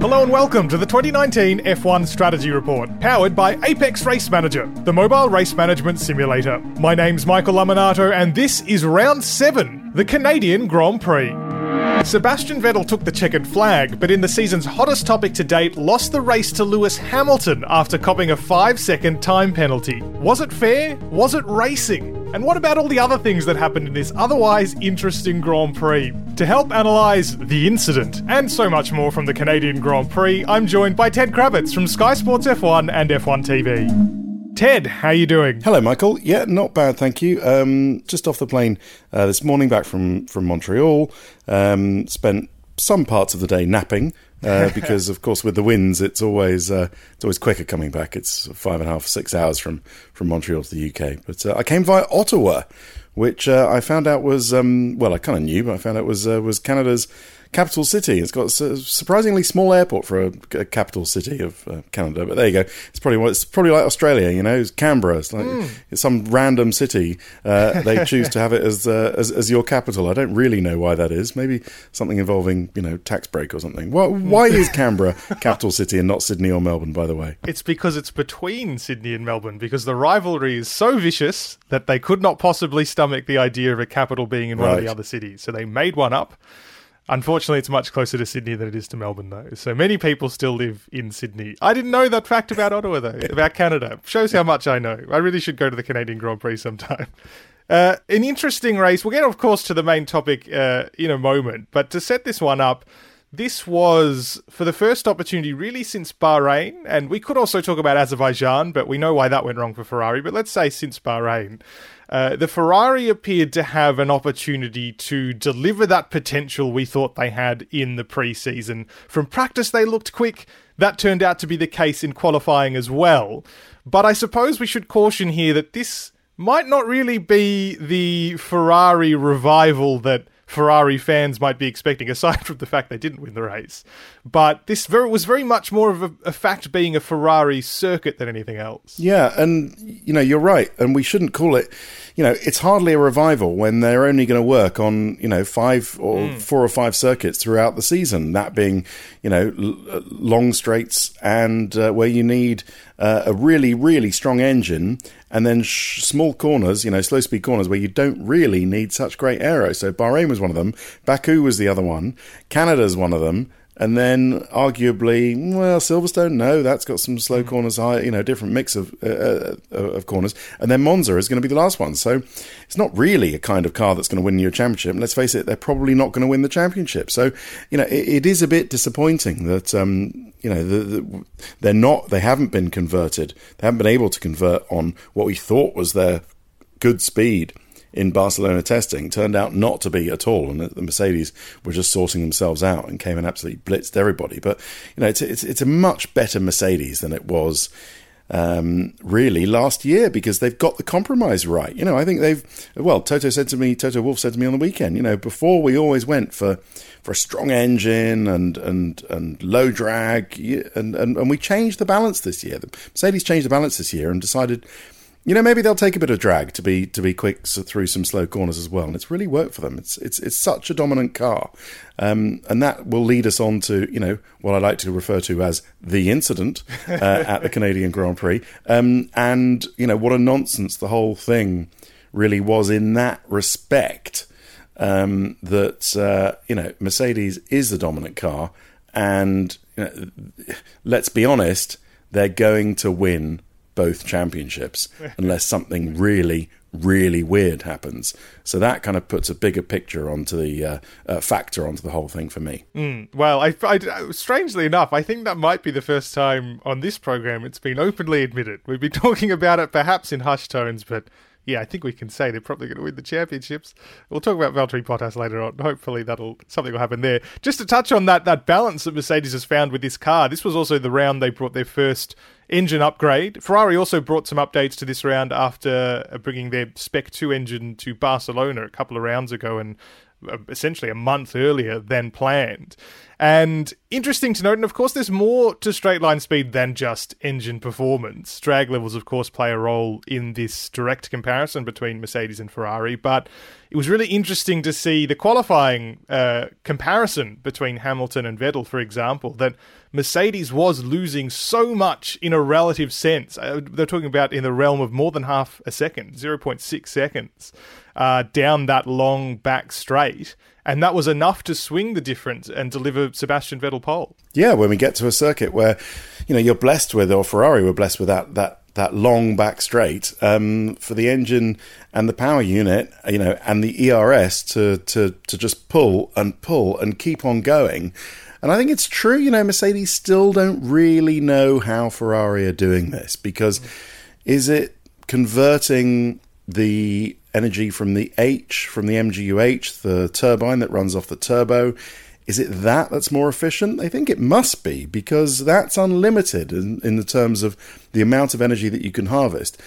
Hello and welcome to the 2019 F1 Strategy Report, powered by Apex Race Manager, the mobile race management simulator. My name's Michael Lamonato, and this is round 7, the Canadian Grand Prix. Sebastian Vettel took the checkered flag, but in the season's hottest topic to date, lost the race to Lewis Hamilton after copping a 5 second time penalty. Was it fair? Was it racing? And what about all the other things that happened in this otherwise interesting Grand Prix? To help analyse the incident and so much more from the Canadian Grand Prix, I'm joined by Ted Kravitz from Sky Sports F1 and F1 TV. Ted, how are you doing? Hello, Michael. Yeah, not bad, thank you. Um, just off the plane uh, this morning, back from from Montreal. Um, spent some parts of the day napping uh, because, of course, with the winds, it's always uh, it's always quicker coming back. It's five and a half, six hours from from Montreal to the UK. But uh, I came via Ottawa, which uh, I found out was um, well, I kind of knew, but I found out was uh, was Canada's capital city. It's got a surprisingly small airport for a, a capital city of uh, Canada. But there you go. It's probably it's probably like Australia. You know, it's Canberra. It's like mm. it's some random city. Uh, they choose to have it as, uh, as, as your capital. I don't really know why that is. Maybe something involving you know tax break or something. Why, why is Canberra capital city and not Sydney or Melbourne? By the way, it's because it's between Sydney and Melbourne. Because the rivalry is so vicious that they could not possibly stomach the idea of a capital being in one right. of the other cities. So they made one up. Unfortunately, it's much closer to Sydney than it is to Melbourne, though. So many people still live in Sydney. I didn't know that fact about Ottawa, though, about Canada. Shows how much I know. I really should go to the Canadian Grand Prix sometime. Uh, an interesting race. We'll get, of course, to the main topic uh, in a moment. But to set this one up, this was for the first opportunity really since Bahrain, and we could also talk about Azerbaijan, but we know why that went wrong for Ferrari. But let's say since Bahrain, uh, the Ferrari appeared to have an opportunity to deliver that potential we thought they had in the preseason. From practice, they looked quick. That turned out to be the case in qualifying as well. But I suppose we should caution here that this might not really be the Ferrari revival that Ferrari fans might be expecting, aside from the fact they didn't win the race. But this very, was very much more of a, a, fact being a Ferrari circuit than anything else. Yeah, and you know you're right, and we shouldn't call it. You know, it's hardly a revival when they're only going to work on you know five or mm. four or five circuits throughout the season. That being you know l- long straights and uh, where you need uh, a really, really strong engine, and then sh- small corners, you know, slow speed corners where you don't really need such great aero. So Bahrain was one of them, Baku was the other one, Canada's one of them, and then arguably, well, Silverstone, no, that's got some slow hmm. corners, high, you know, different mix of uh, uh, of corners. And then Monza is going to be the last one. So it's not really a kind of car that's going to win you a championship. And let's face it, they're probably not going to win the championship. So you know, it, it is a bit disappointing that um, you know the, the, they're not, they haven't been converted, they haven't been able to convert on what we thought was their good speed in Barcelona testing turned out not to be at all, and the Mercedes were just sorting themselves out and came and absolutely blitzed everybody. But you know, it's it's, it's a much better Mercedes than it was. Um, really last year because they've got the compromise right. You know, I think they've well, Toto said to me, Toto Wolff said to me on the weekend, you know, before we always went for for a strong engine and and and low drag and and, and we changed the balance this year. The Mercedes changed the balance this year and decided you know, maybe they'll take a bit of drag to be to be quick through some slow corners as well, and it's really worked for them. It's it's it's such a dominant car, um, and that will lead us on to you know what I like to refer to as the incident uh, at the Canadian Grand Prix, um, and you know what a nonsense the whole thing really was in that respect. Um, that uh, you know Mercedes is the dominant car, and you know, let's be honest, they're going to win both championships unless something really, really weird happens. So that kind of puts a bigger picture onto the uh, uh, factor onto the whole thing for me. Mm, well, I, I, strangely enough, I think that might be the first time on this program it's been openly admitted. We've been talking about it perhaps in hushed tones, but yeah, I think we can say they're probably going to win the championships. We'll talk about Valtteri Bottas later on. Hopefully, that'll something will happen there. Just to touch on that that balance that Mercedes has found with this car. This was also the round they brought their first engine upgrade. Ferrari also brought some updates to this round after bringing their Spec 2 engine to Barcelona a couple of rounds ago and essentially a month earlier than planned. And interesting to note, and of course, there's more to straight line speed than just engine performance. Drag levels, of course, play a role in this direct comparison between Mercedes and Ferrari, but it was really interesting to see the qualifying uh, comparison between Hamilton and Vettel, for example, that Mercedes was losing so much in a relative sense. Uh, they're talking about in the realm of more than half a second, 0.6 seconds, uh, down that long back straight. And that was enough to swing the difference and deliver Sebastian Vettel pole. Yeah, when we get to a circuit where, you know, you're blessed with, or Ferrari were blessed with that, that that long back straight um, for the engine and the power unit, you know, and the ERS to to to just pull and pull and keep on going. And I think it's true, you know, Mercedes still don't really know how Ferrari are doing this because is it converting the energy from the H, from the MGUH, the turbine that runs off the turbo? Is it that that's more efficient? I think it must be because that's unlimited in, in the terms of the amount of energy that you can harvest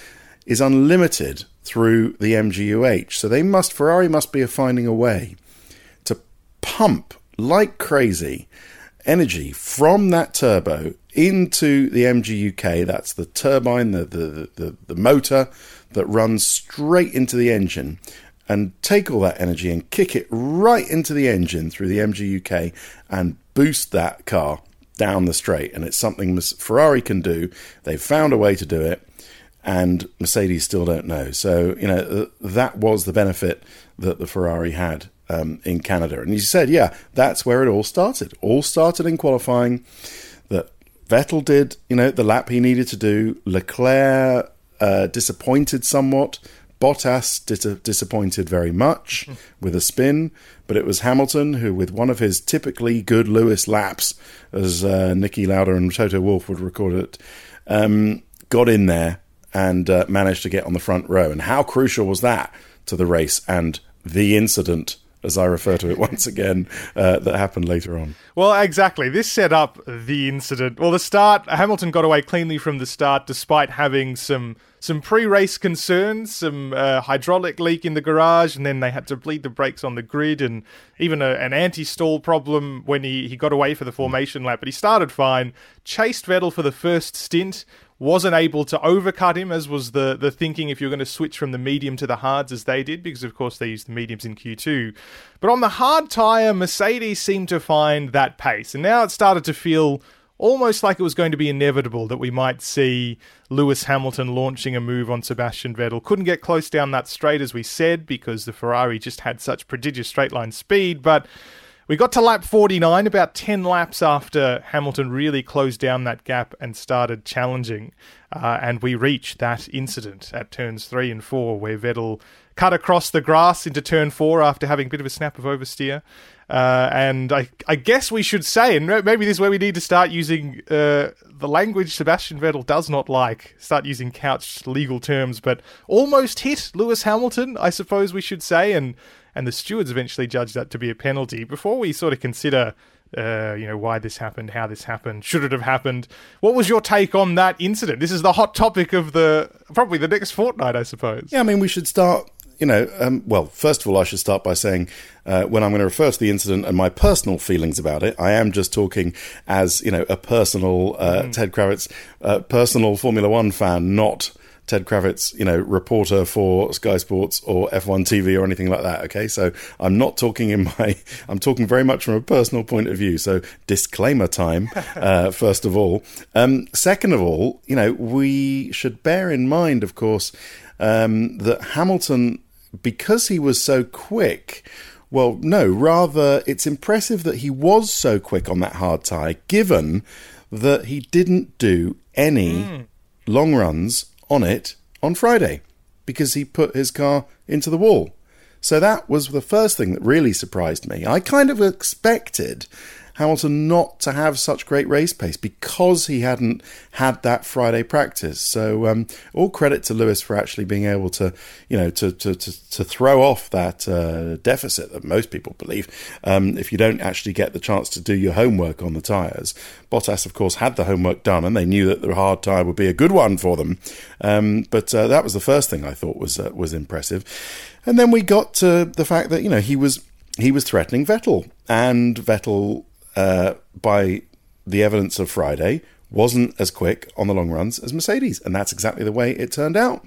is unlimited through the MGUH. So they must Ferrari must be finding a way to pump like crazy energy from that turbo into the MGUK. That's the turbine, the, the, the, the motor that runs straight into the engine and take all that energy and kick it right into the engine through the MGUK and boost that car down the straight. And it's something Ferrari can do. They've found a way to do it, and Mercedes still don't know. So, you know, that was the benefit that the Ferrari had um, in Canada. And he said, yeah, that's where it all started. All started in qualifying. That Vettel did, you know, the lap he needed to do. Leclerc uh, disappointed somewhat Bottas dis- disappointed very much with a spin, but it was Hamilton who, with one of his typically good Lewis laps, as uh, Niki Lauda and Toto Wolff would record it, um, got in there and uh, managed to get on the front row. And how crucial was that to the race and the incident as I refer to it once again, uh, that happened later on. Well, exactly. This set up the incident. Well, the start, Hamilton got away cleanly from the start despite having some some pre-race concerns, some uh, hydraulic leak in the garage, and then they had to bleed the brakes on the grid, and even a, an anti-stall problem when he, he got away for the formation lap. But he started fine, chased Vettel for the first stint, wasn't able to overcut him, as was the, the thinking if you're going to switch from the medium to the hards as they did, because of course they used the mediums in Q2. But on the hard tyre, Mercedes seemed to find that pace, and now it started to feel almost like it was going to be inevitable that we might see Lewis Hamilton launching a move on Sebastian Vettel. Couldn't get close down that straight, as we said, because the Ferrari just had such prodigious straight line speed, but. We got to lap 49, about 10 laps after Hamilton really closed down that gap and started challenging. Uh, and we reached that incident at turns three and four, where Vettel cut across the grass into turn four after having a bit of a snap of oversteer. Uh, and I, I guess we should say, and maybe this is where we need to start using uh, the language Sebastian Vettel does not like, start using couched legal terms, but almost hit Lewis Hamilton, I suppose we should say, and and the stewards eventually judged that to be a penalty. Before we sort of consider uh, you know, why this happened, how this happened, should it have happened? What was your take on that incident? This is the hot topic of the probably the next fortnight, I suppose. Yeah, I mean, we should start you know, um, well, first of all, I should start by saying uh, when I'm going to refer to the incident and my personal feelings about it, I am just talking as, you know, a personal uh, mm. Ted Kravitz, uh, personal Formula One fan, not Ted Kravitz, you know, reporter for Sky Sports or F1 TV or anything like that. Okay, so I'm not talking in my, I'm talking very much from a personal point of view. So disclaimer time, uh, first of all. Um, second of all, you know, we should bear in mind, of course, um, that Hamilton because he was so quick. Well, no, rather, it's impressive that he was so quick on that hard tie, given that he didn't do any mm. long runs on it on Friday because he put his car into the wall. So that was the first thing that really surprised me. I kind of expected Hamilton not to have such great race pace because he hadn't had that Friday practice. So um, all credit to Lewis for actually being able to, you know, to to to, to throw off that uh, deficit that most people believe um, if you don't actually get the chance to do your homework on the tyres. Bottas, of course, had the homework done, and they knew that the hard tyre would be a good one for them. Um, but uh, that was the first thing I thought was uh, was impressive. And then we got to the fact that you know he was he was threatening Vettel, and Vettel uh, by the evidence of Friday, wasn't as quick on the long runs as Mercedes. And that's exactly the way it turned out.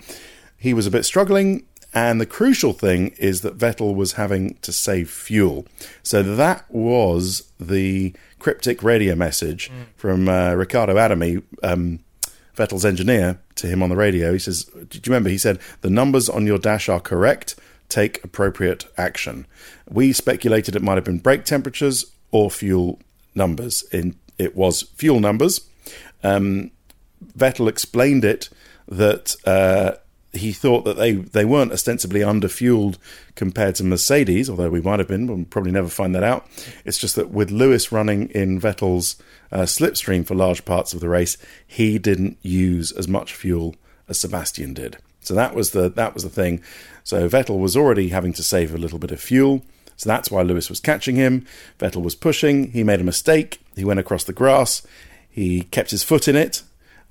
He was a bit struggling, And the crucial thing is that Vettel was having to save fuel. So that was the cryptic radio message mm. from uh, Riccardo Adami, um, Vettel's engineer, to him on the radio. He says, Did you remember? He said, The numbers on your dash are correct. Take appropriate action. We speculated it might have been brake temperatures or fuel numbers. In It was fuel numbers. Um, Vettel explained it that. Uh, he thought that they, they weren't ostensibly underfueled compared to Mercedes, although we might have been, we'll probably never find that out. It's just that with Lewis running in Vettel's uh, slipstream for large parts of the race, he didn't use as much fuel as Sebastian did. So that was the that was the thing. So Vettel was already having to save a little bit of fuel. So that's why Lewis was catching him. Vettel was pushing. He made a mistake. He went across the grass. He kept his foot in it.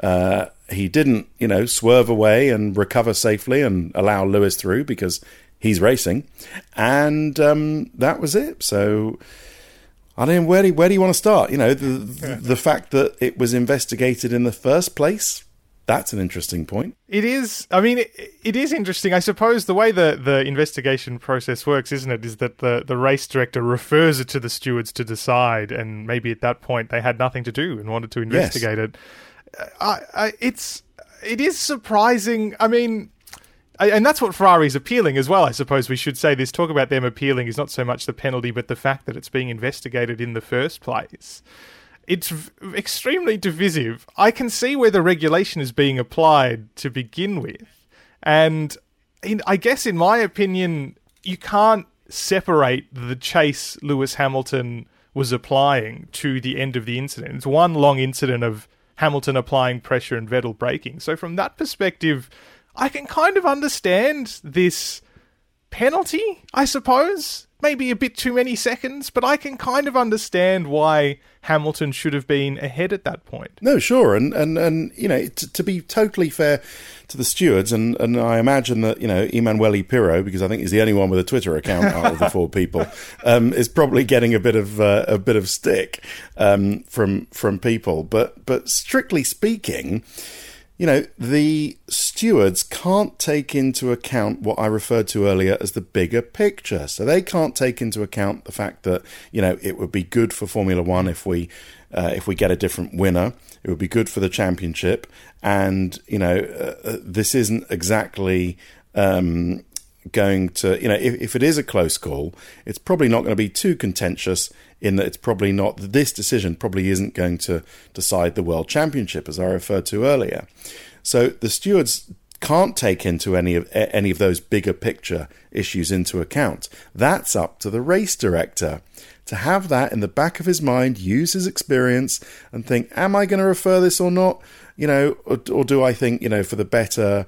Uh, he didn't, you know, swerve away and recover safely and allow Lewis through because he's racing, and um, that was it. So. I mean, where do where do you want to start? You know, the the fact that it was investigated in the first place. That's an interesting point. It is. I mean, it, it is interesting. I suppose the way the, the investigation process works, isn't it, is that the, the race director refers it to the stewards to decide, and maybe at that point they had nothing to do and wanted to investigate yes. it. Uh, I, I, it's it is surprising. I mean, I, and that's what Ferrari's appealing as well. I suppose we should say this. Talk about them appealing is not so much the penalty, but the fact that it's being investigated in the first place. It's v- extremely divisive. I can see where the regulation is being applied to begin with, and in, I guess, in my opinion, you can't separate the chase Lewis Hamilton was applying to the end of the incident. It's one long incident of Hamilton applying pressure and Vettel braking. So from that perspective, I can kind of understand this penalty, I suppose. Maybe a bit too many seconds, but I can kind of understand why Hamilton should have been ahead at that point. No, sure, and and and you know to, to be totally fair to the stewards, and and I imagine that you know Emanuele Pirro, because I think he's the only one with a Twitter account out of the four people, um, is probably getting a bit of uh, a bit of stick um, from from people. But but strictly speaking you know, the stewards can't take into account what I referred to earlier as the bigger picture. So they can't take into account the fact that, you know, it would be good for Formula One if we uh, if we get a different winner. It would be good for the championship. And, you know, uh, uh this isn't exactly um, going to, you know, if, if it is a close call, it's probably not going to be too contentious in that it's probably not, this decision probably isn't going to decide the world championship, as I referred to earlier. So the stewards can't take into any of any of those bigger picture issues into account. That's up to the race director to have that in the back of his mind, use his experience, and think, "Am I going to refer this or not?" You know, or, or do I think you know for the better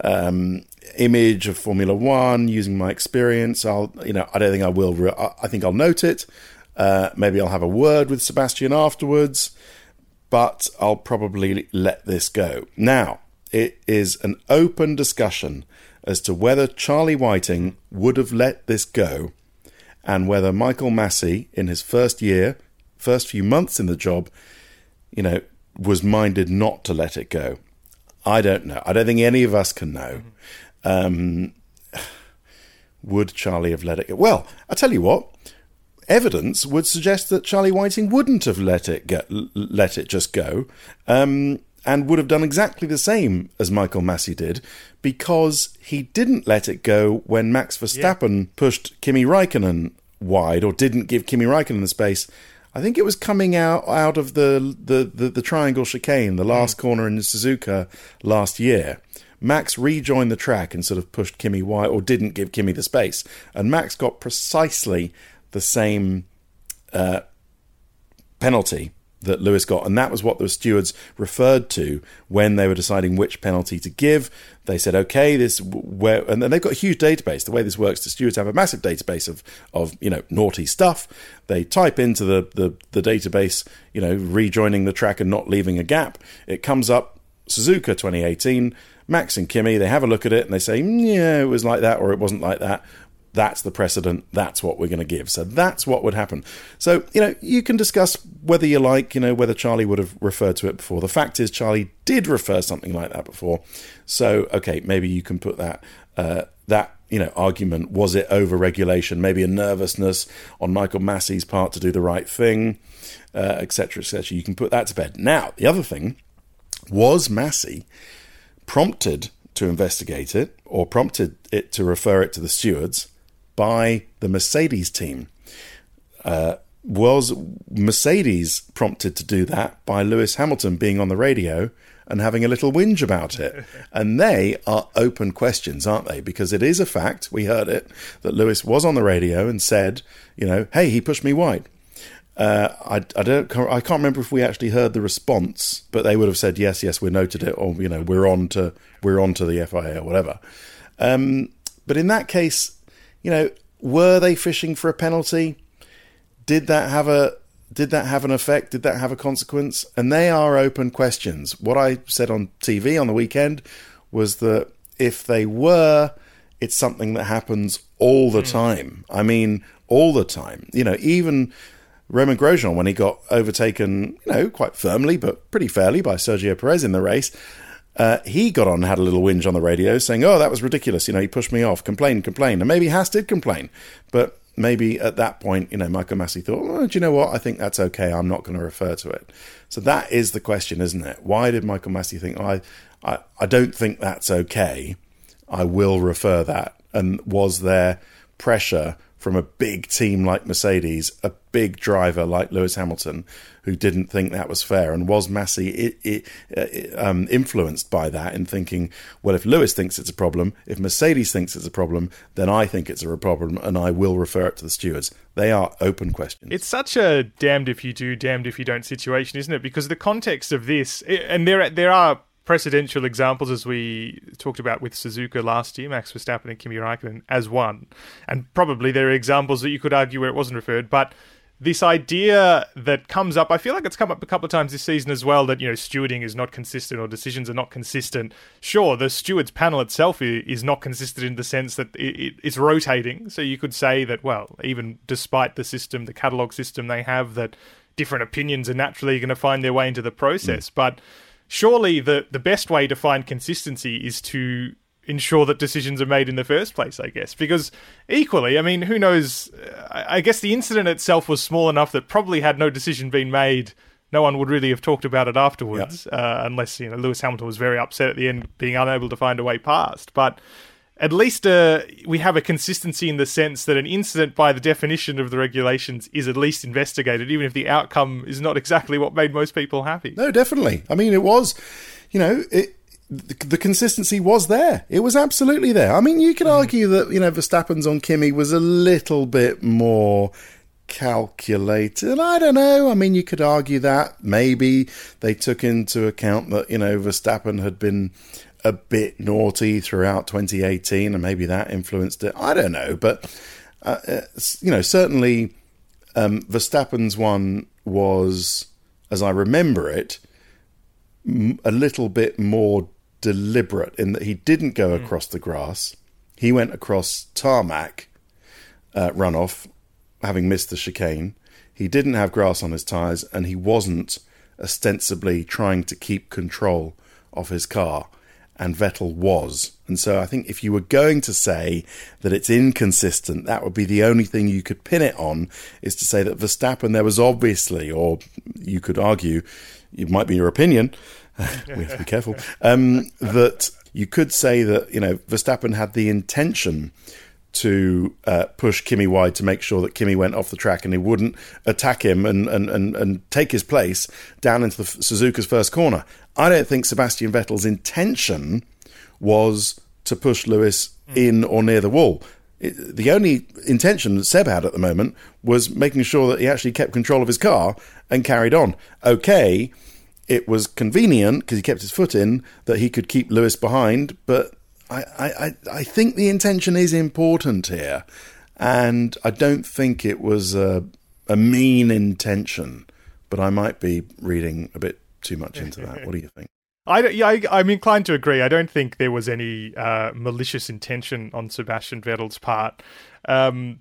um, image of Formula One, using my experience. I'll, you know, I don't think I will. Re- I think I'll note it. Uh, maybe I'll have a word with Sebastian afterwards, but I'll probably let this go. Now, it is an open discussion as to whether Charlie Whiting would have let this go and whether Michael Masi, in his first year, first few months in the job, you know, was minded not to let it go. I don't know. I don't think any of us can know. Um, would Charlie have let it go? Well, I tell you what. Evidence would suggest that Charlie Whiting wouldn't have let it get, let it just go, um, and would have done exactly the same as Michael Masi did, because he didn't let it go when Max Verstappen yeah. pushed Kimi Raikkonen wide, or didn't give Kimi Raikkonen the space I think it was coming out out of the the, the, the triangle chicane, the last mm. corner in Suzuka last year. Max rejoined the track and sort of pushed Kimi wide, or didn't give Kimi the space, and Max got precisely the same uh, penalty that Lewis got, and that was what the stewards referred to when they were deciding which penalty to give. They said, "Okay, this where," and then they've got a huge database. The way this works, the stewards have a massive database of of you know naughty stuff. They type into the the, the database, you know, rejoining the track and not leaving a gap. It comes up Suzuka 2018. Max and Kimi, they have a look at it and they say, mm, yeah, it was like that or it wasn't like that that's the precedent. That's what we're going to give. So that's what would happen. So, you know, you can discuss whether you like, you know, whether Charlie would have referred to it before. The fact is, Charlie did refer something like that before. So, okay, maybe you can put that. Uh, that you know argument was it over regulation maybe a nervousness on michael Masi's part to do the right thing etc uh, etc et you can put that to bed now the other thing was Masi prompted to investigate it or prompted it to refer it to the stewards by the mercedes team uh, was mercedes prompted to do that by lewis hamilton being on the radio and having a little whinge about it. and they are open questions, aren't they? Because it is a fact, we heard it, that Lewis was on the radio and said, you know, hey, he pushed me wide. Uh, I, I don't I can't remember if we actually heard the response, but they would have said yes, yes, we noted it, or you know, we're on to we're on to the FIA or whatever. Um, but in that case, you know, were they fishing for a penalty? Did that have a did that have an effect? Did that have a consequence? And they are open questions. What I said on TV on the weekend was that if they were, it's something that happens all the mm. time. I mean, all the time. You know, even Romain Grosjean, when he got overtaken, you know, quite firmly, but pretty fairly by Sergio Perez in the race, uh, he got on and had a little whinge on the radio saying, Oh, that was ridiculous. You know, he pushed me off, complained, complained. And maybe Haas did complain. But maybe at that point, you know, Michael Masi thought, well, do you know what? I think that's okay. I'm not going to refer to it. So that is the question, isn't it? Why did Michael Masi think, oh, I, I, I don't think that's okay. I will refer that. And was there pressure from a big team like Mercedes, a big driver like Lewis Hamilton, who didn't think that was fair, and was Masi it, it, uh, um, influenced by that in thinking, well, if Lewis thinks it's a problem, if Mercedes thinks it's a problem, then I think it's a problem, and I will refer it to the stewards. They are open questions. It's such a damned if you do, damned if you don't situation, isn't it? Because the context of this, and there there are precedential examples, as we talked about with Suzuka last year, Max Verstappen and Kimi Raikkonen as one. And probably there are examples that you could argue where it wasn't referred, but this idea that comes up, I feel like it's come up a couple of times this season as well, that, you know, stewarding is not consistent or decisions are not consistent. Sure, the stewards panel itself is not consistent in the sense that it's rotating. So you could say that, well, even despite the system, the catalogue system they have, that different opinions are naturally going to find their way into the process. Mm. But surely the the best way to find consistency is to ensure that decisions are made in the first place, I guess. Because equally, I mean, who knows? I guess the incident itself was small enough that probably had no decision been made, no one would really have talked about it afterwards, yep. uh, unless you know Lewis Hamilton was very upset at the end, being unable to find a way past. But at least uh, we have a consistency in the sense that an incident, by the definition of the regulations, is at least investigated, even if the outcome is not exactly what made most people happy. No, definitely. I mean, it was, you know, it, the, the, consistency was there. It was absolutely there. I mean, you could mm. argue that you know Verstappen's on Kimi was a little bit more calculated. I don't know. I mean, you could argue that maybe they took into account that you know Verstappen had been a bit naughty throughout 2018, and maybe that influenced it. I don't know, but uh, uh you know, certainly um, Verstappen's one was, as I remember it, a little bit more deliberate in that he didn't go mm. across the grass; he went across tarmac uh, runoff, having missed the chicane. He didn't have grass on his tyres, and he wasn't ostensibly trying to keep control of his car and Vettel was. And so I think if you were going to say that it's inconsistent, that would be the only thing you could pin it on is to say that Verstappen, there was obviously, or you could argue, it might be your opinion, we have to be careful, um, that you could say that, you know, Verstappen had the intention to uh, push Kimi wide to make sure that Kimi went off the track and he wouldn't attack him and, and, and, and take his place down into the Suzuka's first corner. I don't think Sebastian Vettel's intention was to push Lewis hmm. in or near the wall. It, the only intention that Seb had at the moment was making sure that he actually kept control of his car and carried on. Okay, it was convenient because he kept his foot in that he could keep Lewis behind, but I, I, I think the intention is important here, and I don't think it was a, a mean intention, but I might be reading a bit too much into that. What do you think? I, yeah, I, am inclined to agree. I don't think there was any uh, malicious intention on Sebastian Vettel's part. Um,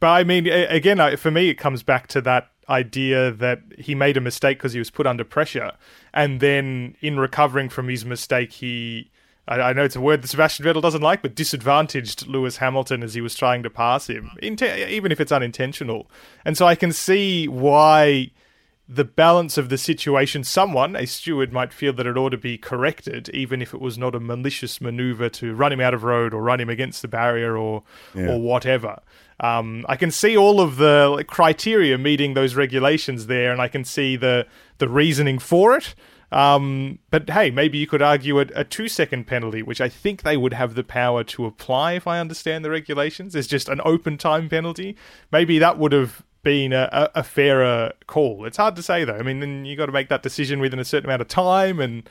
but I mean, again, for me, it comes back to that idea that he made a mistake because he was put under pressure. And then in recovering from his mistake, he I, I, know it's a word that Sebastian Vettel doesn't like, but disadvantaged Lewis Hamilton as he was trying to pass him, even if it's unintentional. And so I can see why the balance of the situation, someone, a steward, might feel that it ought to be corrected, even if it was not a malicious maneuver to run him out of road or run him against the barrier or yeah. or whatever. Um, I can see all of the like, criteria meeting those regulations there, and I can see the the reasoning for it. Um, but hey, maybe you could argue a, a two second penalty, which I think they would have the power to apply if I understand the regulations. There's just an open time penalty. Maybe that would have been a, a, fairer call. It's hard to say though. I mean, then you got to make that decision within a certain amount of time, and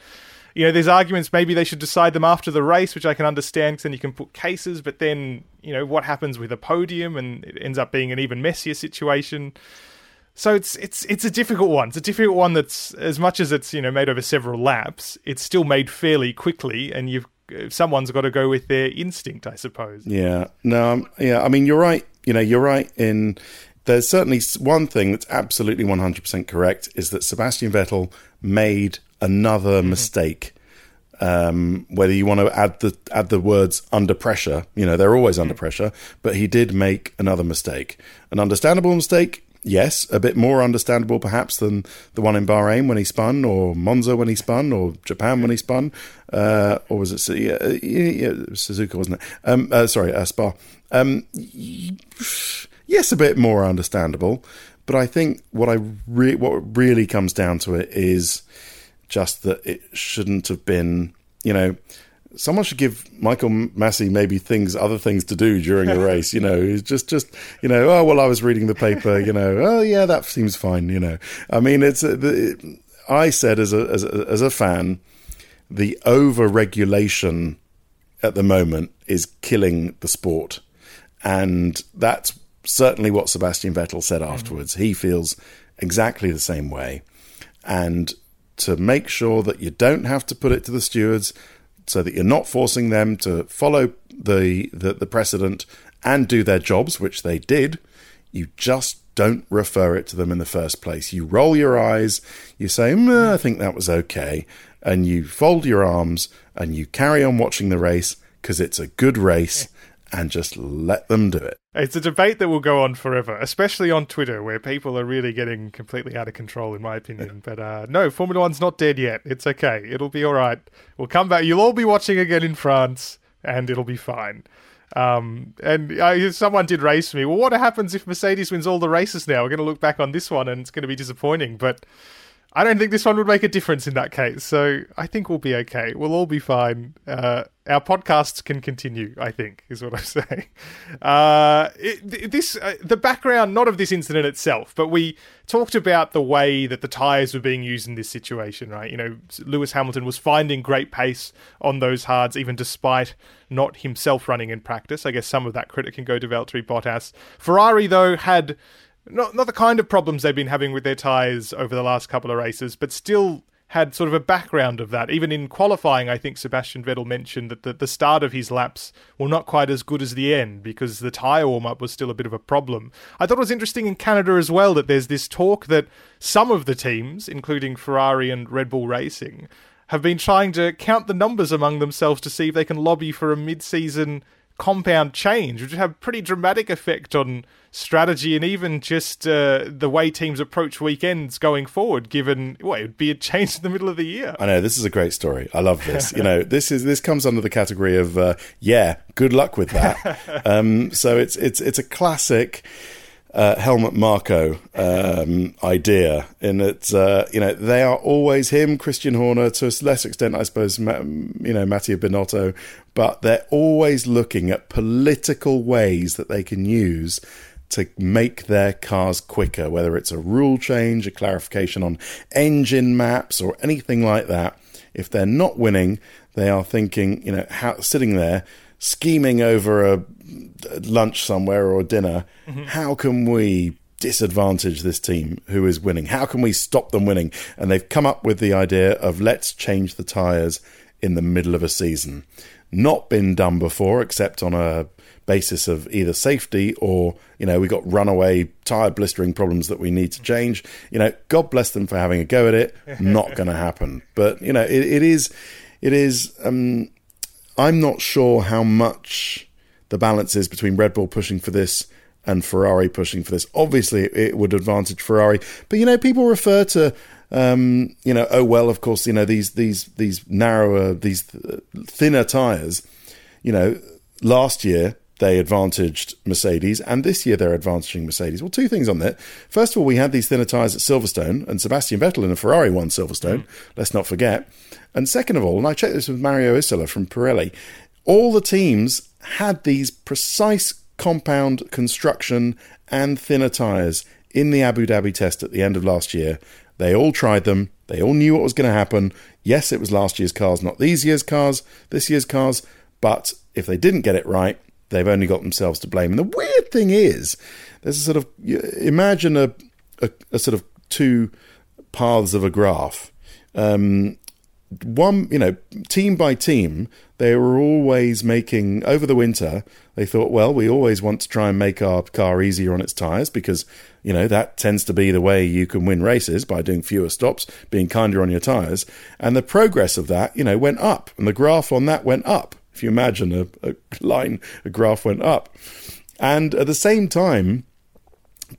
you know, there's arguments maybe they should decide them after the race, which I can understand because then you can put cases. But then you know what happens with a podium, and it ends up being an even messier situation. So it's it's it's a difficult one. It's a difficult one that's as much as it's you know made over several laps, it's still made fairly quickly, and you've someone's got to go with their instinct, I suppose. Yeah, no, um, yeah. I mean, you're right. You know, you're right in there's certainly one thing that's absolutely 100% correct is that Sebastian Vettel made another mm-hmm. mistake. Um, whether you want to add the add the words under pressure, you know they're always under mm. pressure, but he did make another mistake, an understandable mistake. Yes, a bit more understandable perhaps than the one in Bahrain when he spun, or Monza when he spun, or Japan when he spun, uh, or was it yeah, yeah, Suzuka, wasn't it? Um, uh, sorry, uh, Spa. Um, yes, a bit more understandable. But I think what I re- what really comes down to it is just that it shouldn't have been. You know, someone should give Michael Masi maybe things, other things to do during the race. You know, just just you know, oh well, I was reading the paper. You know, oh yeah, that seems fine. You know, I mean, it's uh, it, I said as a as a, as a fan, the over regulation at the moment is killing the sport, and that's certainly what Sebastian Vettel said afterwards. He feels exactly the same way. And to make sure that you don't have to put it to the stewards, so that you're not forcing them to follow the, the, the precedent and do their jobs, which they did, you just don't refer it to them in the first place. You roll your eyes, you say, mm, I think that was okay, and you fold your arms and you carry on watching the race because it's a good race and just let them do it. It's a debate that will go on forever, especially on Twitter, where people are really getting completely out of control, in my opinion. But uh, no, Formula One's not dead yet. It's okay. It'll be all right. We'll come back. You'll all be watching again in France, and it'll be fine. Um, and uh, someone did race me. Well, what happens if Mercedes wins all the races now? We're going to look back on this one, and it's going to be disappointing. But I don't think this one would make a difference in that case. So I think we'll be okay. We'll all be fine. Uh, our podcasts can continue. I think is what I'm saying. Uh, this uh, the background, not of this incident itself, but we talked about the way that the tires were being used in this situation. Right? You know, Lewis Hamilton was finding great pace on those hards, even despite not himself running in practice. I guess some of that credit can go to Valtteri Bottas. Ferrari though had not not the kind of problems they've been having with their tyres over the last couple of races, but still had sort of a background of that. Even in qualifying, I think Sebastian Vettel mentioned that the, the start of his laps were not quite as good as the end because the tyre warm up was still a bit of a problem. I thought it was interesting in Canada as well that there's this talk that some of the teams, including Ferrari and Red Bull Racing, have been trying to count the numbers among themselves to see if they can lobby for a mid season compound change, which would have pretty dramatic effect on strategy and even just uh, the way teams approach weekends going forward. Given well, it would be a change in the middle of the year. I know this is a great story. I love this. you know, this is this comes under the category of uh, yeah, good luck with that. um, so it's it's it's a classic uh, Helmut Marko um, idea in that uh, you know they are always him, Christian Horner, to a lesser extent, I suppose, you know Mattia Binotto, but they're always looking at political ways that they can use to make their cars quicker, whether it's a rule change, a clarification on engine maps, or anything like that. If they're not winning, they are thinking, you know, how, sitting there scheming over a lunch somewhere or dinner, mm-hmm. how can we disadvantage this team who is winning? How can we stop them winning? And they've come up with the idea of let's change the tyres in the middle of a season. Not been done before, except on a basis of either safety or, you know, we got runaway tyre blistering problems that we need to change. You know, God bless them for having a go at it. Not going to happen. But, you know, it, it is, it is, um, I'm not sure how much the balance is between Red Bull pushing for this and Ferrari pushing for this. Obviously, it would advantage Ferrari, but you know, people refer to um, you know, oh well, of course, you know these these these narrower, these thinner tires. You know, last year they advantaged Mercedes, and this year they're advantaging Mercedes. Well, two things on that. First of all, we had these thinner tyres at Silverstone, and Sebastian Vettel in a Ferrari won Silverstone. Mm. Let's not forget. And second of all, and I checked this with Mario Isola from Pirelli, all the teams had these precise compound construction and thinner tyres in the Abu Dhabi test at the end of last year. They all tried them. They all knew what was going to happen. Yes, it was last year's cars, not these year's cars, this year's cars. But if they didn't get it right, they've only got themselves to blame. And the weird thing is, there's a sort of imagine a, a, a sort of two paths of a graph. Um, one, you know, team by team, they were always making over the winter. They thought, well, we always want to try and make our car easier on its tires because you know that tends to be the way you can win races by doing fewer stops, being kinder on your tires, and the progress of that, you know, went up, and the graph on that went up. If you imagine a, a line, a graph went up, and at the same time,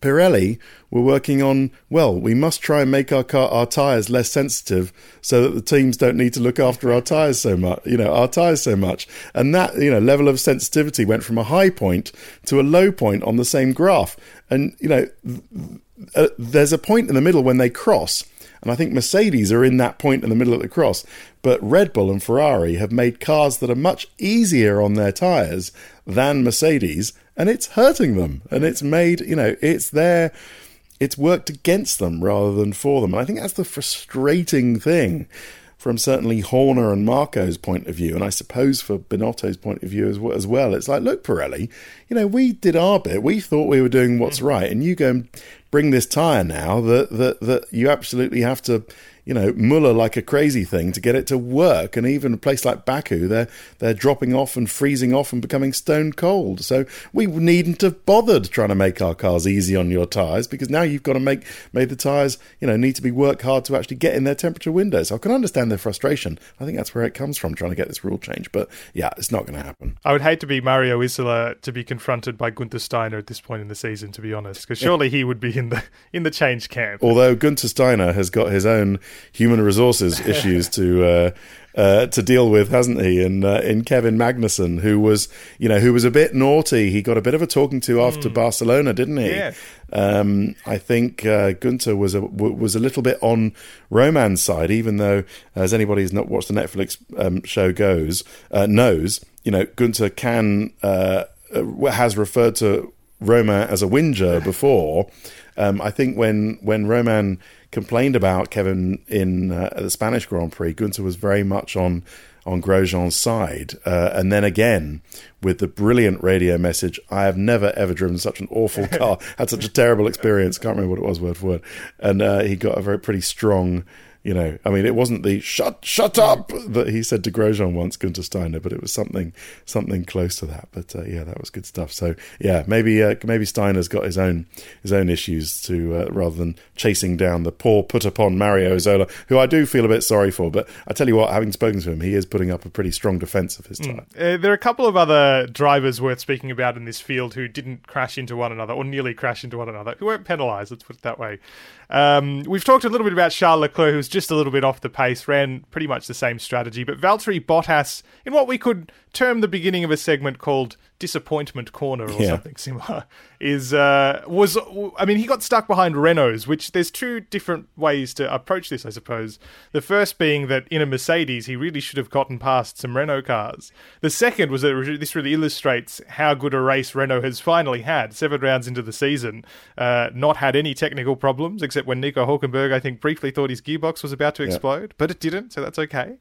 Pirelli were working on, well, we must try and make our car, our tyres less sensitive so that the teams don't need to look after our tyres so much, you know, our tyres so much. And that, you know, level of sensitivity went from a high point to a low point on the same graph. And, you know, uh, there's a point in the middle when they cross. And I think Mercedes are in that point in the middle of the cross. But Red Bull and Ferrari have made cars that are much easier on their tyres than Mercedes and it's hurting them and it's made you know it's there it's worked against them rather than for them and i think that's the frustrating thing from certainly Horner and Marko's point of view, and I suppose for Binotto's point of view as well, as well. It's like, look, Pirelli, you know, we did our bit. We thought we were doing what's mm. right, and you go and bring this tyre now that that that you absolutely have to you know, Muller like a crazy thing to get it to work. And even a place like Baku, they're they're dropping off and freezing off and becoming stone cold. So we needn't have bothered trying to make our cars easy on your tyres because now you've got to make make the tyres, you know, need to be work hard to actually get in their temperature windows. I can understand their frustration. I think that's where it comes from, trying to get this rule change. But yeah, it's not going to happen. I would hate to be Mario Isola to be confronted by Gunther Steiner at this point in the season, to be honest, because surely he would be in the in the change camp. Although Gunther Steiner has got his own human resources issues to uh, uh, to deal with, hasn't he? And uh, in Kevin Magnussen, who was you know who was a bit naughty, he got a bit of a talking to after mm. Barcelona, didn't he? Yeah. Um, I think uh, Gunter was a was a little bit on Romain's side, even though, as anybody who's not watched the Netflix um, show goes uh, knows, you know, Gunter can uh, has referred to Romain as a whinger before. Um, I think when when Romain complained about Kevin in uh, the Spanish Grand Prix, Gunter was very much on on Grosjean's side, uh, and then again with the brilliant radio message. I have never ever driven such an awful car. Had such a terrible experience. Can't remember what it was word for word. And uh, he got a very pretty strong you know, I mean, it wasn't the "shut shut up" that he said to Grosjean once, Gunter Steiner, but it was something something close to that. But uh, yeah, that was good stuff. So yeah, maybe uh, maybe Steiner's got his own his own issues to uh, rather than chasing down the poor put upon Mario Isola, who I do feel a bit sorry for. But I tell you what, having spoken to him, he is putting up a pretty strong defence of his time. Mm. there are a couple of other drivers worth speaking about in this field who didn't crash into one another or nearly crash into one another, who weren't penalised. Let's put it that way. Um, we've talked a little bit about Charles Leclerc, who's just a little bit off the pace, ran pretty much the same strategy. But Valtteri Bottas, in what we could term the beginning of a segment called disappointment corner or yeah. something similar is uh, was I mean he got stuck behind Renault's which there's two different ways to approach this I suppose the first being that in a Mercedes he really should have gotten past some Renault cars the second was that this really illustrates how good a race Renault has finally had seven rounds into the season uh, not had any technical problems except when Nico Hulkenberg I think briefly thought his gearbox was about to explode yeah. but it didn't so that's okay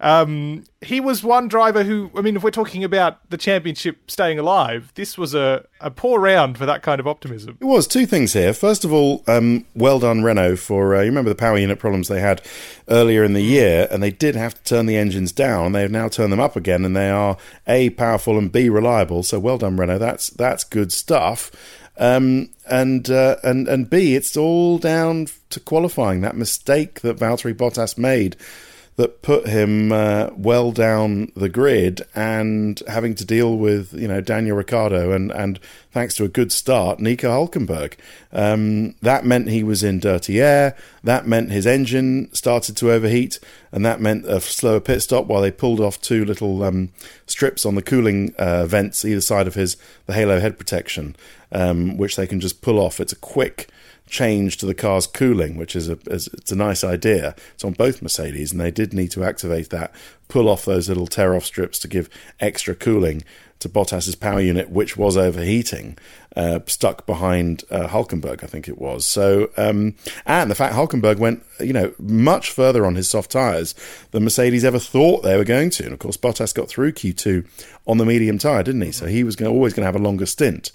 um, he was one driver who, I mean, if we're talking about the championship staying alive, this was a, a poor round for that kind of optimism. It was two things here. First of all, um, well done Renault for uh, you remember the power unit problems they had earlier in the year, and they did have to turn the engines down. They have now turned them up again, and they are a powerful and b reliable. So well done Renault. That's that's good stuff. Um, and uh, and and B, it's all down to qualifying. That mistake that Valtteri Bottas made that put him uh, well down the grid and having to deal with you know Daniel Ricciardo and and thanks to a good start Nico Hulkenberg. Um, that meant he was in dirty air. That meant his engine started to overheat, and that meant a slower pit stop while they pulled off two little um, strips on the cooling uh, vents either side of his the halo head protection, um, which they can just pull off. It's a quick change to the car's cooling, which is a is, it's a nice idea. It's on both Mercedes, and they did need to activate that, pull off those little tear off strips to give extra cooling to Bottas's power unit, which was overheating, uh, stuck behind uh, Hulkenberg, I think it was. So, um, and the fact Hulkenberg went, you know, much further on his soft tyres than Mercedes ever thought they were going to. And of course, Bottas got through Q2 on the medium tyre, didn't he? So he was gonna, always going to have a longer stint.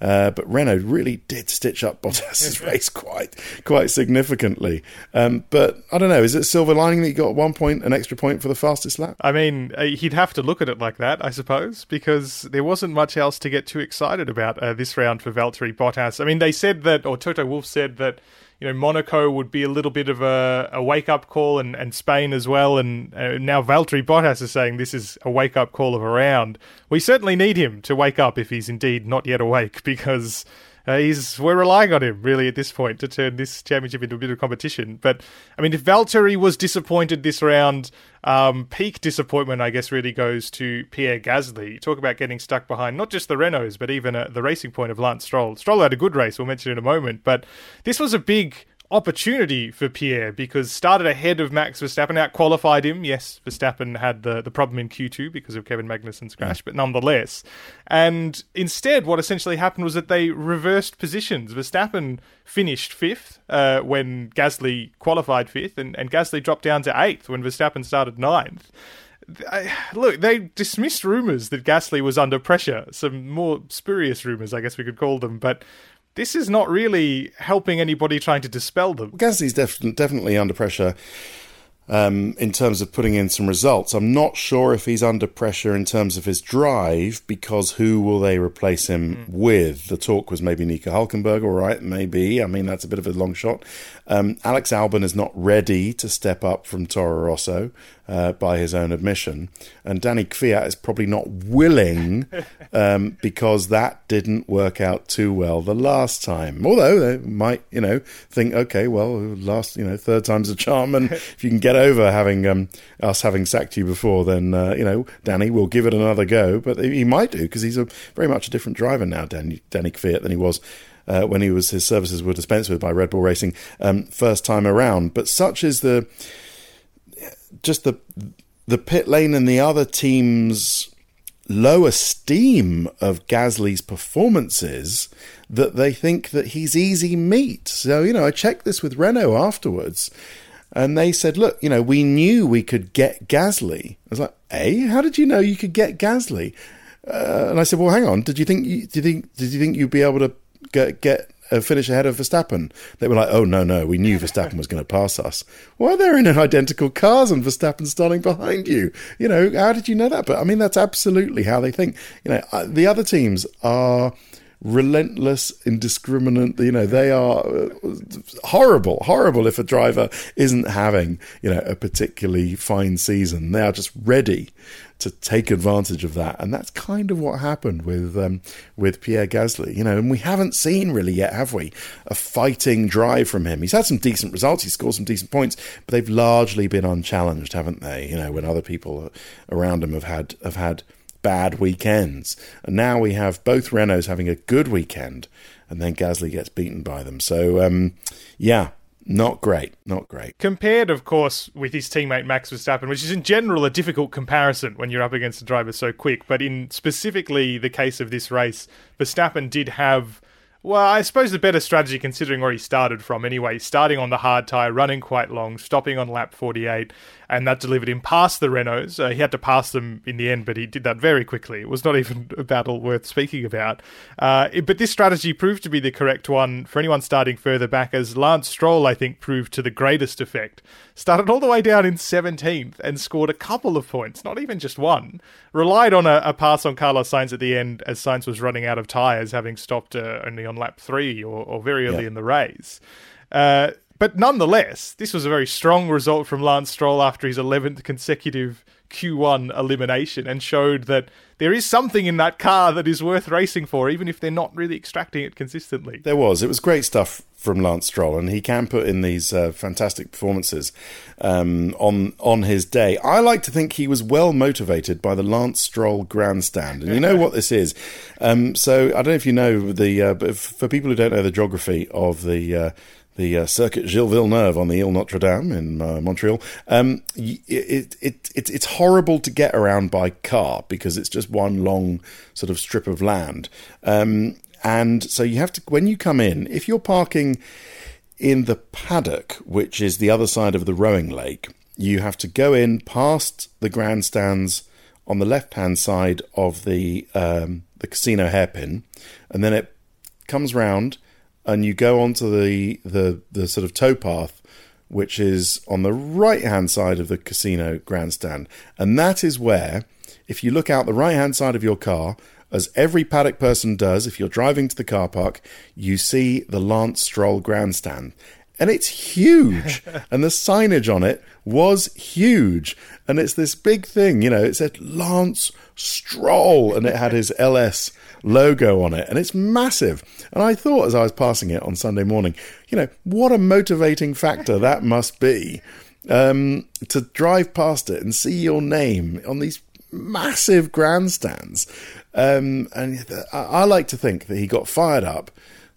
Uh, but Renault really did stitch up Bottas's race quite quite significantly. Um, but I don't know. Is it silver lining that he got one point, an extra point for the fastest lap? I mean, uh, he'd have to look at it like that, I suppose, because there wasn't much else to get too excited about uh, this round for Valtteri Bottas. I mean, they said that, or Toto Wolff said that you know, Monaco would be a little bit of a, a wake up call, and, and Spain as well. And uh, now Valtteri Bottas is saying this is a wake up call of a round. We certainly need him to wake up if he's indeed not yet awake, because uh, he's we're relying on him really at this point to turn this championship into a bit of competition. But I mean, if Valtteri was disappointed this round, um, peak disappointment I guess really goes to Pierre Gasly. Talk about getting stuck behind not just the Renaults but even uh, the racing point of Lance Stroll. Stroll had a good race. We'll mention in a moment, but this was a big opportunity for Pierre because started ahead of Max Verstappen, out qualified him. Yes, Verstappen had the, the problem in Q2 because of Kevin Magnussen's crash, but nonetheless. And instead, what essentially happened was that they reversed positions. Verstappen finished fifth uh, when Gasly qualified fifth, and, and Gasly dropped down to eighth when Verstappen started ninth. I, look, they dismissed rumours that Gasly was under pressure. Some more spurious rumours, I guess we could call them. But this is not really helping anybody trying to dispel them. Gasly's def- definitely under pressure um, in terms of putting in some results. I'm not sure if he's under pressure in terms of his drive because who will they replace him mm. with? The talk was maybe Nico Hulkenberg, all right, maybe. I mean, that's a bit of a long shot. Um, Alex Albon is not ready to step up from Toro Rosso uh, by his own admission. And Danny Kvyat is probably not willing um, because that didn't work out too well the last time. Although they might, you know, think, okay, well, last, you know, third time's a charm. And if you can get over having um, us having sacked you before, then, uh, you know, Danny will give it another go. But he might do because he's a very much a different driver now, Danny, Danny Kvyat, than he was uh, when he was his services were dispensed with by Red Bull Racing um, first time around. But such is the just the the pit lane and the other teams' low esteem of Gasly's performances that they think that he's easy meat. So, you know, I checked this with Renault afterwards and they said, look, you know, we knew we could get Gasly. I was like, eh? How did you know you could get Gasly? Uh, and I said, well, hang on. Did you think, did you think, did you think you'd be able to get, get uh, finish ahead of Verstappen. They were like, oh, no, no, we knew Verstappen was going to pass us. Why are they're in identical cars and Verstappen starting behind you? You know, how did you know that? But I mean, that's absolutely how they think. You know, uh, the other teams are relentless, indiscriminate. You know, they are uh, horrible, horrible if a driver isn't having, you know, a particularly fine season. They are just ready to take advantage of that, and that's kind of what happened with um, with Pierre Gasly. You know, and we haven't seen really yet, have we? A fighting drive from him. He's had some decent results. He's scored some decent points, but they've largely been unchallenged, haven't they? You know, when other people around him have had have had bad weekends, and now we have both Renaults having a good weekend, and then Gasly gets beaten by them. So, um, yeah, not great, not great. Compared, of course, with his teammate Max Verstappen, which is in general a difficult comparison when you're up against a driver so quick. But in specifically the case of this race, Verstappen did have well, I suppose the better strategy considering where he started from anyway, starting on the hard tyre, running quite long, stopping on lap 48, and that delivered him past the Renaults. Uh, he had to pass them in the end, but he did that very quickly. It was not even a battle worth speaking about. Uh, it, but this strategy proved to be the correct one for anyone starting further back, as Lance Stroll, I think, proved to the greatest effect. Started all the way down in 17th and scored a couple of points, not even just one. Relied on a, a pass on Carlos Sainz at the end as Sainz was running out of tyres, having stopped uh, only on lap three or, or very early in the race. Uh, But nonetheless, this was a very strong result from Lance Stroll after his 11th consecutive Q1 elimination and showed that there is something in that car that is worth racing for, even if they're not really extracting it consistently. There was. It was great stuff from Lance Stroll, and he can put in these uh, fantastic performances um, on on his day. I like to think he was well motivated by the Lance Stroll grandstand, and you know what this is. Um, so I don't know if you know the, uh, but for people who don't know the geography of the uh, the uh, Circuit Gilles Villeneuve on the Ile Notre Dame in uh, Montreal. Um, it, it, it, it's horrible to get around by car because it's just one long sort of strip of land. Um, and so you have to, when you come in, if you're parking in the paddock, which is the other side of the rowing lake, you have to go in past the grandstands on the left hand side of the um, the casino hairpin, and then it comes round and you go onto the the the sort of towpath which is on the right hand side of the casino grandstand. And that is where if you look out the right hand side of your car as every paddock person does if you're driving to the car park you see the Lance Stroll grandstand. And it's huge. And the signage on it was huge and it's this big thing you know it said Lance Stroll and it had his LS logo on it, and it's massive. And I thought as I was passing it on Sunday morning, you know, what a motivating factor that must be um, to drive past it and see your name on these massive grandstands. Um, and I, I, like to think that he got fired up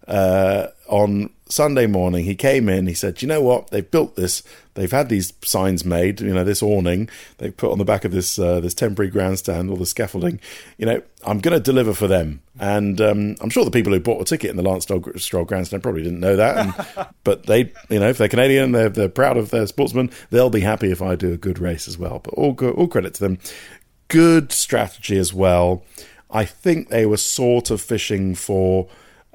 uh, on Sunday morning. He came in, he said, you know what? They've built this they've had these signs made, you know, this awning they've put on the back of this uh, this temporary grandstand or the scaffolding. You know, I'm going to deliver for them, and um, I'm sure the people who bought a ticket in the Lance Stroll grandstand probably didn't know that, and, but they, you know, if they're Canadian, they're they're proud of their sportsmen. They'll be happy if I do a good race as well. But all all credit to them. Good strategy as well. I think they were sort of fishing for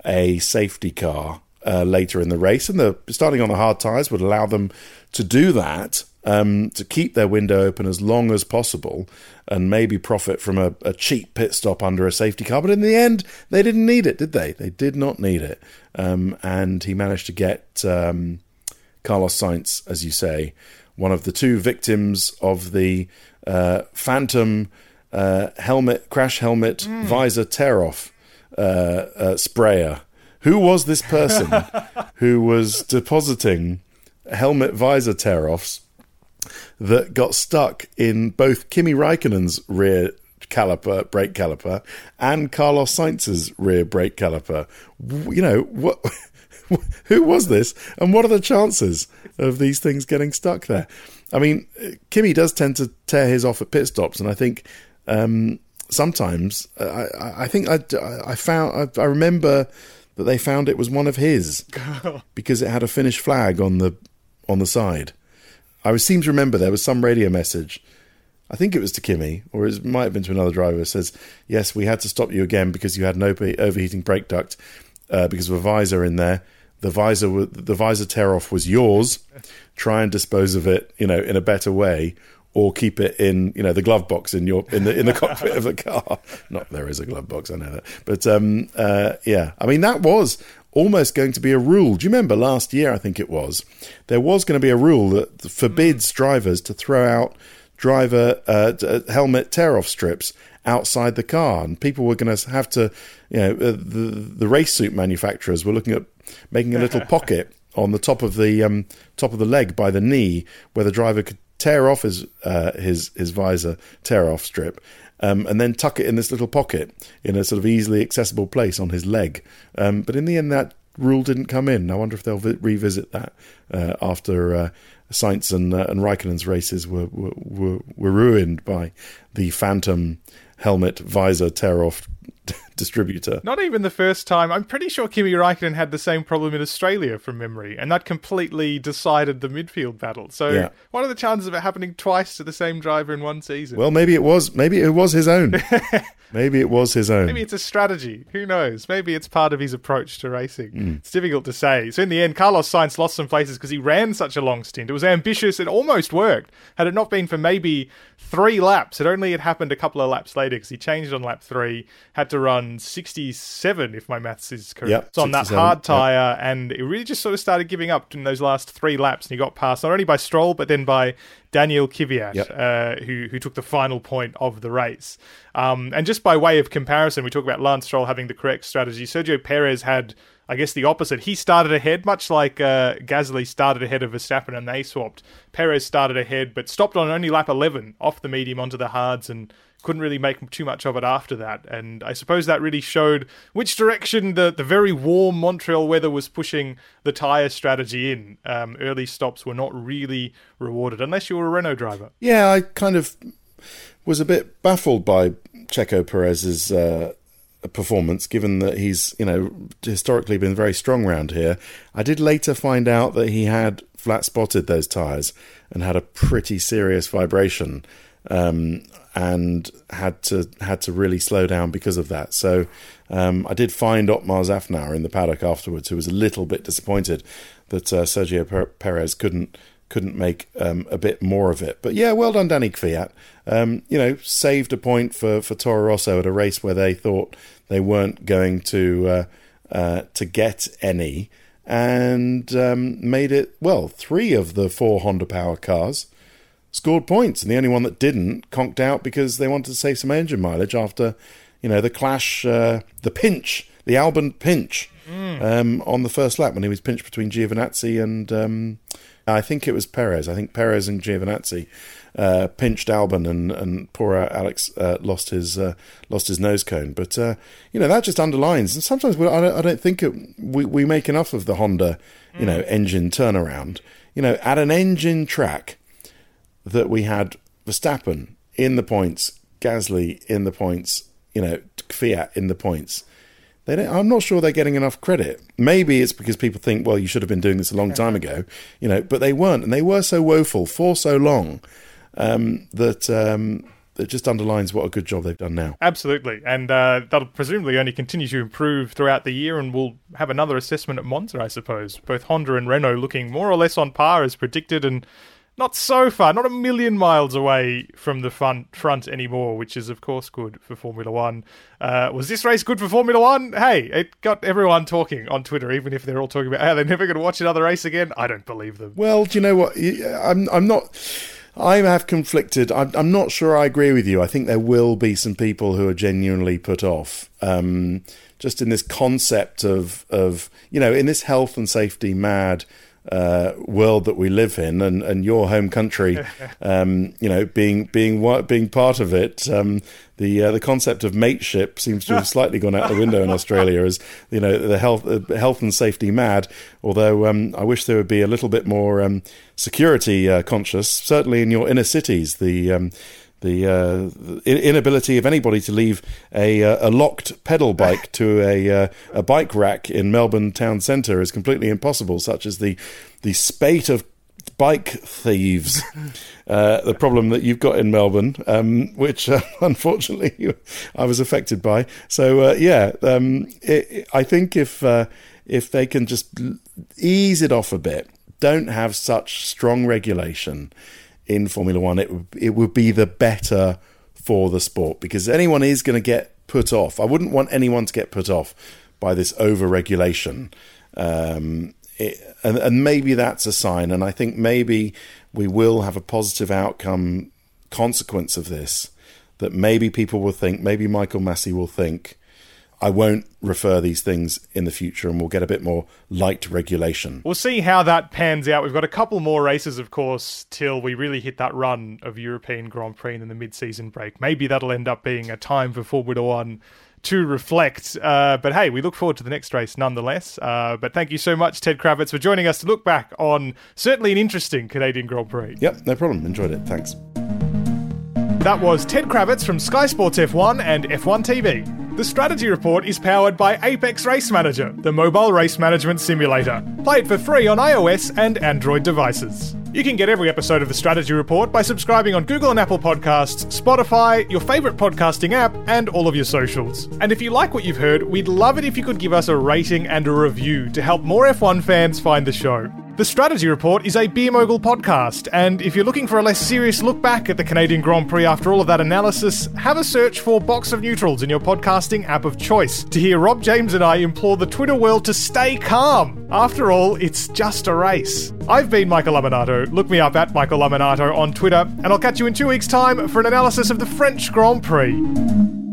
a safety car uh, later in the race, and the starting on the hard tyres would allow them to do that, um, to keep their window open as long as possible, and maybe profit from a, a, cheap pit stop under a safety car. But in the end, they didn't need it, did they? They did not need it, um, and he managed to get um, Carlos Sainz, as you say, one of the two victims of the uh, Phantom uh, helmet crash helmet mm. visor tear off uh, uh, sprayer who was this person who was depositing helmet visor tear offs that got stuck in both Kimi Raikkonen's rear caliper, brake caliper, and Carlos Sainz's rear brake caliper? You know, what. who was this, and what are the chances of these things getting stuck there? I mean, Kimi does tend to tear his off at pit stops, and I think um, sometimes I, I think I, I found I, I remember that they found it was one of his because it had a Finnish flag on the on the side. I seem to remember there was some radio message. I think it was to Kimi, or it might have been to another driver. Says, "Yes, we had to stop you again because you had an overheating brake duct uh, because of a visor in there. The visor, the visor tear off was yours. Try and dispose of it, you know, in a better way, or keep it in you know the glove box in your in the in the cockpit of the car. Not there is a glove box, I know that, but um, uh, yeah, I mean that was almost going to be a rule. Do you remember last year? I think it was there was going to be a rule that forbids drivers to throw out driver uh, uh helmet tear off strips outside the car, and people were going to have to, you know, uh, the the race suit manufacturers were looking at making a little pocket on the top of the um, top of the leg by the knee where the driver could tear off his uh, his his visor tear off strip, um, and then tuck it in this little pocket in a sort of easily accessible place on his leg. Um, but in the end, that rule didn't come in. I wonder if they'll vi- revisit that uh, after uh, and uh, and Raikkonen's races were, were were ruined by the phantom helmet visor tear off distributor. Not even the first time. I'm pretty sure Kimi Raikkonen had the same problem in Australia from memory, and that completely decided the midfield battle. So, yeah. what are the chances of it happening twice to the same driver in one season? Well, maybe it was. Maybe it was his own. maybe it was his own. Maybe it's a strategy. Who knows? Maybe it's part of his approach to racing. Mm. It's difficult to say. So, in the end, Carlos Sainz lost some places because he ran such a long stint. It was ambitious. It almost worked. Had it not been for maybe three laps, it only had happened a couple of laps later because he changed on lap three, had to run 67, if my maths is correct, Yep, on that 67, hard yep. tyre, and it really just sort of started giving up in those last three laps, and he got passed not only by Stroll, but then by Daniel Kvyat, Yep. uh, who, who took the final point of the race. Um, and just by way of comparison, we talk about Lance Stroll having the correct strategy. Sergio Perez had I guess the opposite. He started ahead, much like uh, Gasly started ahead of Verstappen and they swapped. Perez started ahead, but stopped on only lap 11 off the medium onto the hards and couldn't really make too much of it after that. And I suppose that really showed which direction the, the very warm Montreal weather was pushing the tyre strategy in. Um, early stops were not really rewarded, unless you were a Renault driver. Yeah, I kind of was a bit baffled by Checo Perez's uh, performance, given that he's you know historically been very strong round here. I did later find out that he had flat spotted those tyres and had a pretty serious vibration, um, and had to had to really slow down because of that. So um, I did find Otmar Szafnauer in the paddock afterwards, who was a little bit disappointed that uh, Sergio Per- Perez couldn't couldn't make um, a bit more of it. But yeah, well done, Danny Kvyat. Um, you know, saved a point for for Toro Rosso at a race where they thought they weren't going to uh, uh, to get any, and um, made it well. Three of the four Honda Power cars scored points, and the only one that didn't conked out because they wanted to save some engine mileage after you know the clash, uh, the pinch, the Albon pinch. Um, on the first lap when he was pinched between Giovinazzi and um, I think it was Perez. I think Perez and Giovinazzi uh, pinched Albon, and, and poor Alex uh, lost his uh, lost his nose cone. But uh, you know that just underlines, and sometimes we, I, don't, I don't think it, we we make enough of the Honda, you know, engine turnaround. You know, at an engine track that we had Verstappen in the points, Gasly in the points, you know, Kvyat in the points. I'm not sure they're getting enough credit. Maybe it's because people think, well, you should have been doing this a long time ago, you know, but they weren't, and they were so woeful for so long um, that um, it just underlines what a good job they've done now. Absolutely, and uh, that'll presumably only continue to improve throughout the year, and we'll have another assessment at Monza, I suppose. Both Honda and Renault looking more or less on par as predicted, and not so far, not a million miles away from the front front anymore, which is of course good for Formula One. Uh, was this race good for Formula One? Hey, it got everyone talking on Twitter, even if they're all talking about how they're never going to watch another race again. I don't believe them. Well, do you know what? I'm I'm not. I have conflicted. I'm, I'm not sure I agree with you. I think there will be some people who are genuinely put off. Um, just in this concept of of you know in this health and safety mad uh, world that we live in, and, and your home country, um, you know, being being being part of it, um, the uh, the concept of mateship seems to have slightly gone out the window in Australia. As you know, the health uh, health and safety mad. Although um, I wish there would be a little bit more um, security uh, conscious, certainly in your inner cities. The um, the uh, inability of anybody to leave a, uh, a locked pedal bike to a uh, a bike rack in Melbourne town centre is completely impossible. Such as the the spate of bike thieves, uh, the problem that you've got in Melbourne, um, which uh, unfortunately I was affected by. So uh, yeah, um, it, I think if if they can just ease it off a bit, don't have such strong regulation in Formula One, it would it would be the better for the sport because anyone is going to get put off. I wouldn't want anyone to get put off by this over regulation. Um, and, and maybe that's a sign. And I think maybe we will have a positive outcome consequence of this. That maybe people will think, maybe Michael Masi will think, I won't refer these things in the future and we'll get a bit more light regulation. We'll see how that pans out. We've got a couple more races, of course, till we really hit that run of European Grand Prix in the mid season break. Maybe that'll end up being a time for Formula One to reflect. Uh, but hey, we look forward to the next race nonetheless. Uh, but thank you so much, Ted Kravitz, for joining us to look back on certainly an interesting Canadian Grand Prix. Yep, no problem. Enjoyed it. Thanks. That was Ted Kravitz from Sky Sports F1 and F1 TV. The strategy report is powered by Apex Race Manager, the mobile race management simulator. Play it for free on iOS and Android devices. You can get every episode of the strategy report by subscribing on Google and Apple Podcasts, Spotify, your favorite podcasting app, and all of your socials. And if you like what you've heard, we'd love it if you could give us a rating and a review to help more F1 fans find the show. The Strategy Report is a Beer Mogul podcast, and if you're looking for a less serious look back at the Canadian Grand Prix after all of that analysis, have a search for Box of Neutrals in your podcasting app of choice to hear Rob James and I implore the Twitter world to stay calm. After all, it's just a race. I've been Michael Lamonato. Look me up at Michael Lamonato on Twitter, and I'll catch you in two weeks' time for an analysis of the French Grand Prix.